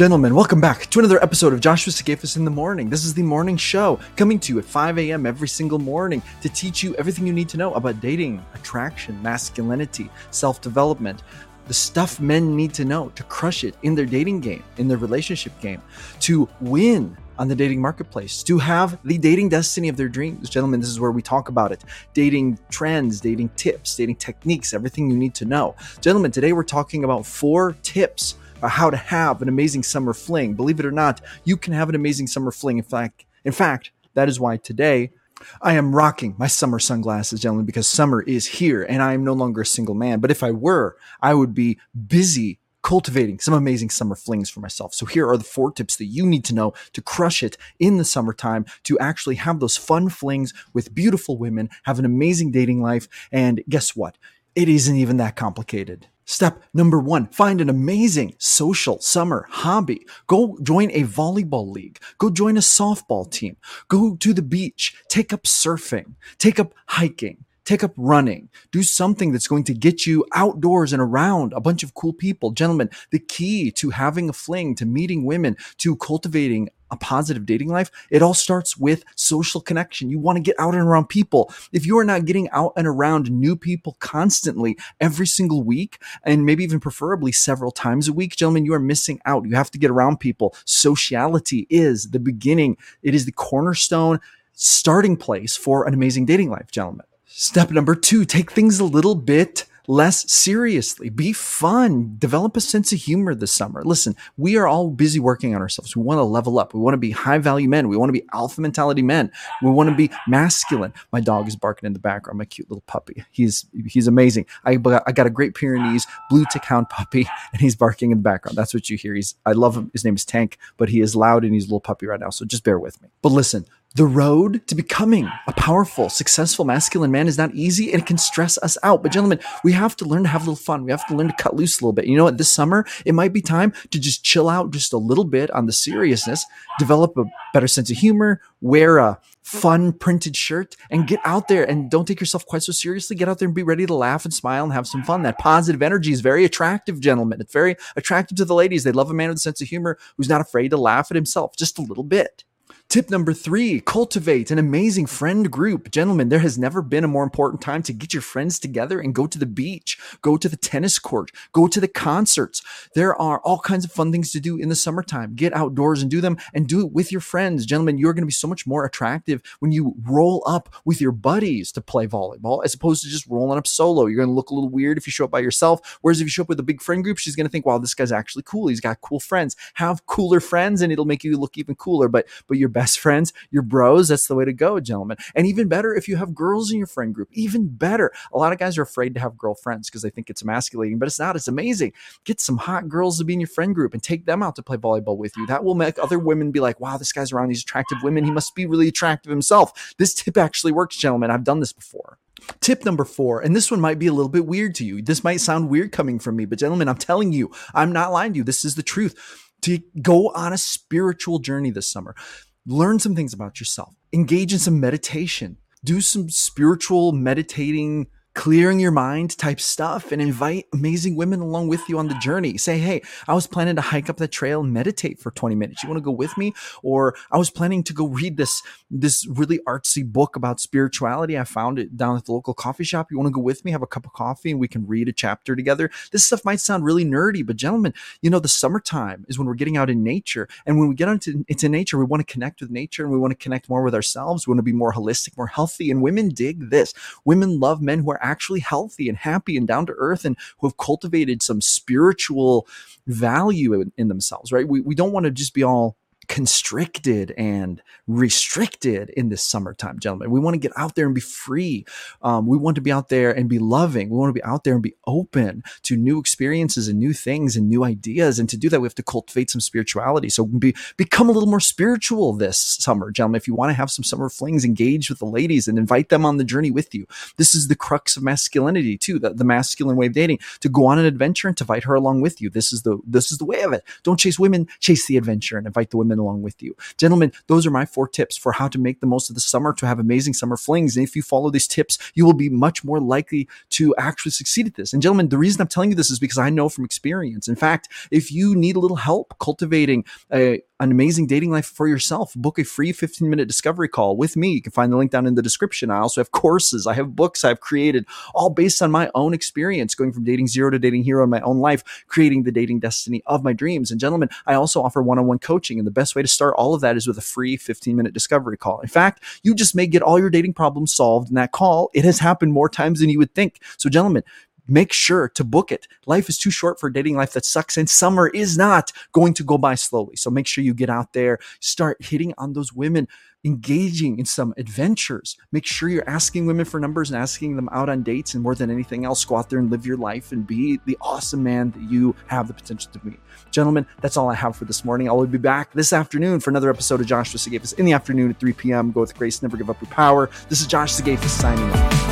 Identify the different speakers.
Speaker 1: Gentlemen, welcome back to another episode of Joshua Sigafus in the Morning. This is the morning show coming to you at 5 a.m. every single morning to teach you everything you need to know about dating, attraction, masculinity, self development, the stuff men need to know to crush it in their dating game, in their relationship game, to win on the dating marketplace, to have the dating destiny of their dreams. Gentlemen, this is where we talk about it dating trends, dating tips, dating techniques, everything you need to know. Gentlemen, today we're talking about four tips Uh, how to have an amazing summer fling. Believe it or not, you can have an amazing summer fling. In fact, in fact, that is why today I am rocking my summer sunglasses, gentlemen, because summer is here and I am no longer a single man. But if I were, I would be busy cultivating some amazing summer flings for myself. So here are the four tips that you need to know to crush it in the summertime, to actually have those fun flings with beautiful women, have an amazing dating life. And guess what? It isn't even that complicated. Step number one, find an amazing social summer hobby. Go join a volleyball league. Go join a softball team. Go to the beach. Take up surfing. Take up hiking. Take up running. Do something that's going to get you outdoors and around a bunch of cool people. Gentlemen, the key to having a fling, to meeting women, to cultivating a positive dating life, it all starts with social connection. You want to get out and around people. If you are not getting out and around new people constantly every single week, and maybe even preferably several times a week, gentlemen, you are missing out. You have to get around people. Sociality is the beginning, it is the cornerstone starting place for an amazing dating life, gentlemen. Step number two, take things a little bit less seriously. Be fun. Develop a sense of humor this summer. Listen, we are all busy working on ourselves. We want to level up. We want to be high value men. We want to be alpha mentality men. We want to be masculine. My dog is barking in the background. My cute little puppy. He's he's amazing. I I got a great Pyrenees blue tick hound puppy, and he's barking in the background. That's what you hear. He's I love him. His name is Tank, but he is loud and he's a little puppy right now. So just bear with me. But listen, the road to becoming a powerful, successful masculine man is not easy and it can stress us out. But gentlemen, we have to learn to have a little fun. We have to learn to cut loose a little bit. You know what? This summer, it might be time to just chill out just a little bit on the seriousness, develop a better sense of humor, wear a fun printed shirt and get out there and don't take yourself quite so seriously. Get out there and be ready to laugh and smile and have some fun. That positive energy is very attractive, gentlemen. It's very attractive to the ladies. They love a man with a sense of humor who's not afraid to laugh at himself just a little bit. Tip number three, cultivate an amazing friend group. Gentlemen, there has never been a more important time to get your friends together and go to the beach, go to the tennis court, go to the concerts. There are all kinds of fun things to do in the summertime. Get outdoors and do them and do it with your friends. Gentlemen, you're going to be so much more attractive when you roll up with your buddies to play volleyball as opposed to just rolling up solo. You're going to look a little weird if you show up by yourself. Whereas if you show up with a big friend group, she's going to think, wow, this guy's actually cool. He's got cool friends. Have cooler friends and it'll make you look even cooler. But, but your best friends, your bros. That's the way to go, gentlemen. And even better if you have girls in your friend group. Even better. A lot of guys are afraid to have girlfriends because they think it's emasculating, but it's not. It's amazing. Get some hot girls to be in your friend group and take them out to play volleyball with you. That will make other women be like, wow, this guy's around these attractive women. He must be really attractive himself. This tip actually works, gentlemen. I've done this before. Tip number four, and this one might be a little bit weird to you. This might sound weird coming from me, but gentlemen, I'm telling you, I'm not lying to you. This is the truth. To go on a spiritual journey this summer learn some things about yourself, engage in some meditation, do some spiritual meditating clearing your mind type stuff and invite amazing women along with you on the journey. Say, hey, I was planning to hike up the trail and meditate for 20 minutes. You want to go with me? Or I was planning to go read this, this really artsy book about spirituality. I found it down at the local coffee shop. You want to go with me, have a cup of coffee, and we can read a chapter together. This stuff might sound really nerdy, but gentlemen, you know, the summertime is when we're getting out in nature. And when we get into, into nature, we want to connect with nature and we want to connect more with ourselves. We want to be more holistic, more healthy. And women dig this. Women love men who are actually healthy and happy and down to earth and who have cultivated some spiritual value in, in themselves, right? We, we don't want to just be all constricted and restricted in this summertime, gentlemen. We want to get out there and be free. Um, we want to be out there and be loving. We want to be out there and be open to new experiences and new things and new ideas. And to do that, we have to cultivate some spirituality. So be, become a little more spiritual this summer, gentlemen. If you want to have some summer flings, engage with the ladies and invite them on the journey with you. This is the crux of masculinity too, the, the masculine way of dating, to go on an adventure and to invite her along with you. This is the, this is the way of it. Don't chase women, chase the adventure and invite the women along with you. Gentlemen, those are my four tips for how to make the most of the summer to have amazing summer flings. And if you follow these tips, you will be much more likely to actually succeed at this. And gentlemen, the reason I'm telling you this is because I know from experience. In fact, if you need a little help cultivating a, an amazing dating life for yourself, book a free 15 minute discovery call with me. You can find the link down in the description. I also have courses, I have books I've created, all based on my own experience, going from dating zero to dating hero in my own life, creating the dating destiny of my dreams. And gentlemen, I also offer one on one coaching. And the best way to start all of that is with a free 15 minute discovery call. In fact, you just may get all your dating problems solved in that call. It has happened more times than you would think. So, gentlemen, make sure to book it. Life is too short for dating life that sucks, and summer is not going to go by slowly. So make sure you get out there, start hitting on those women, engaging in some adventures. Make sure you're asking women for numbers and asking them out on dates. And more than anything else, go out there and live your life and be the awesome man that you have the potential to be. Gentlemen, that's all I have for this morning. I will be back this afternoon for another episode of Joshua Sigafus in the afternoon at 3 p.m. Go with grace, never give up your power. This is Josh Sigafus signing off.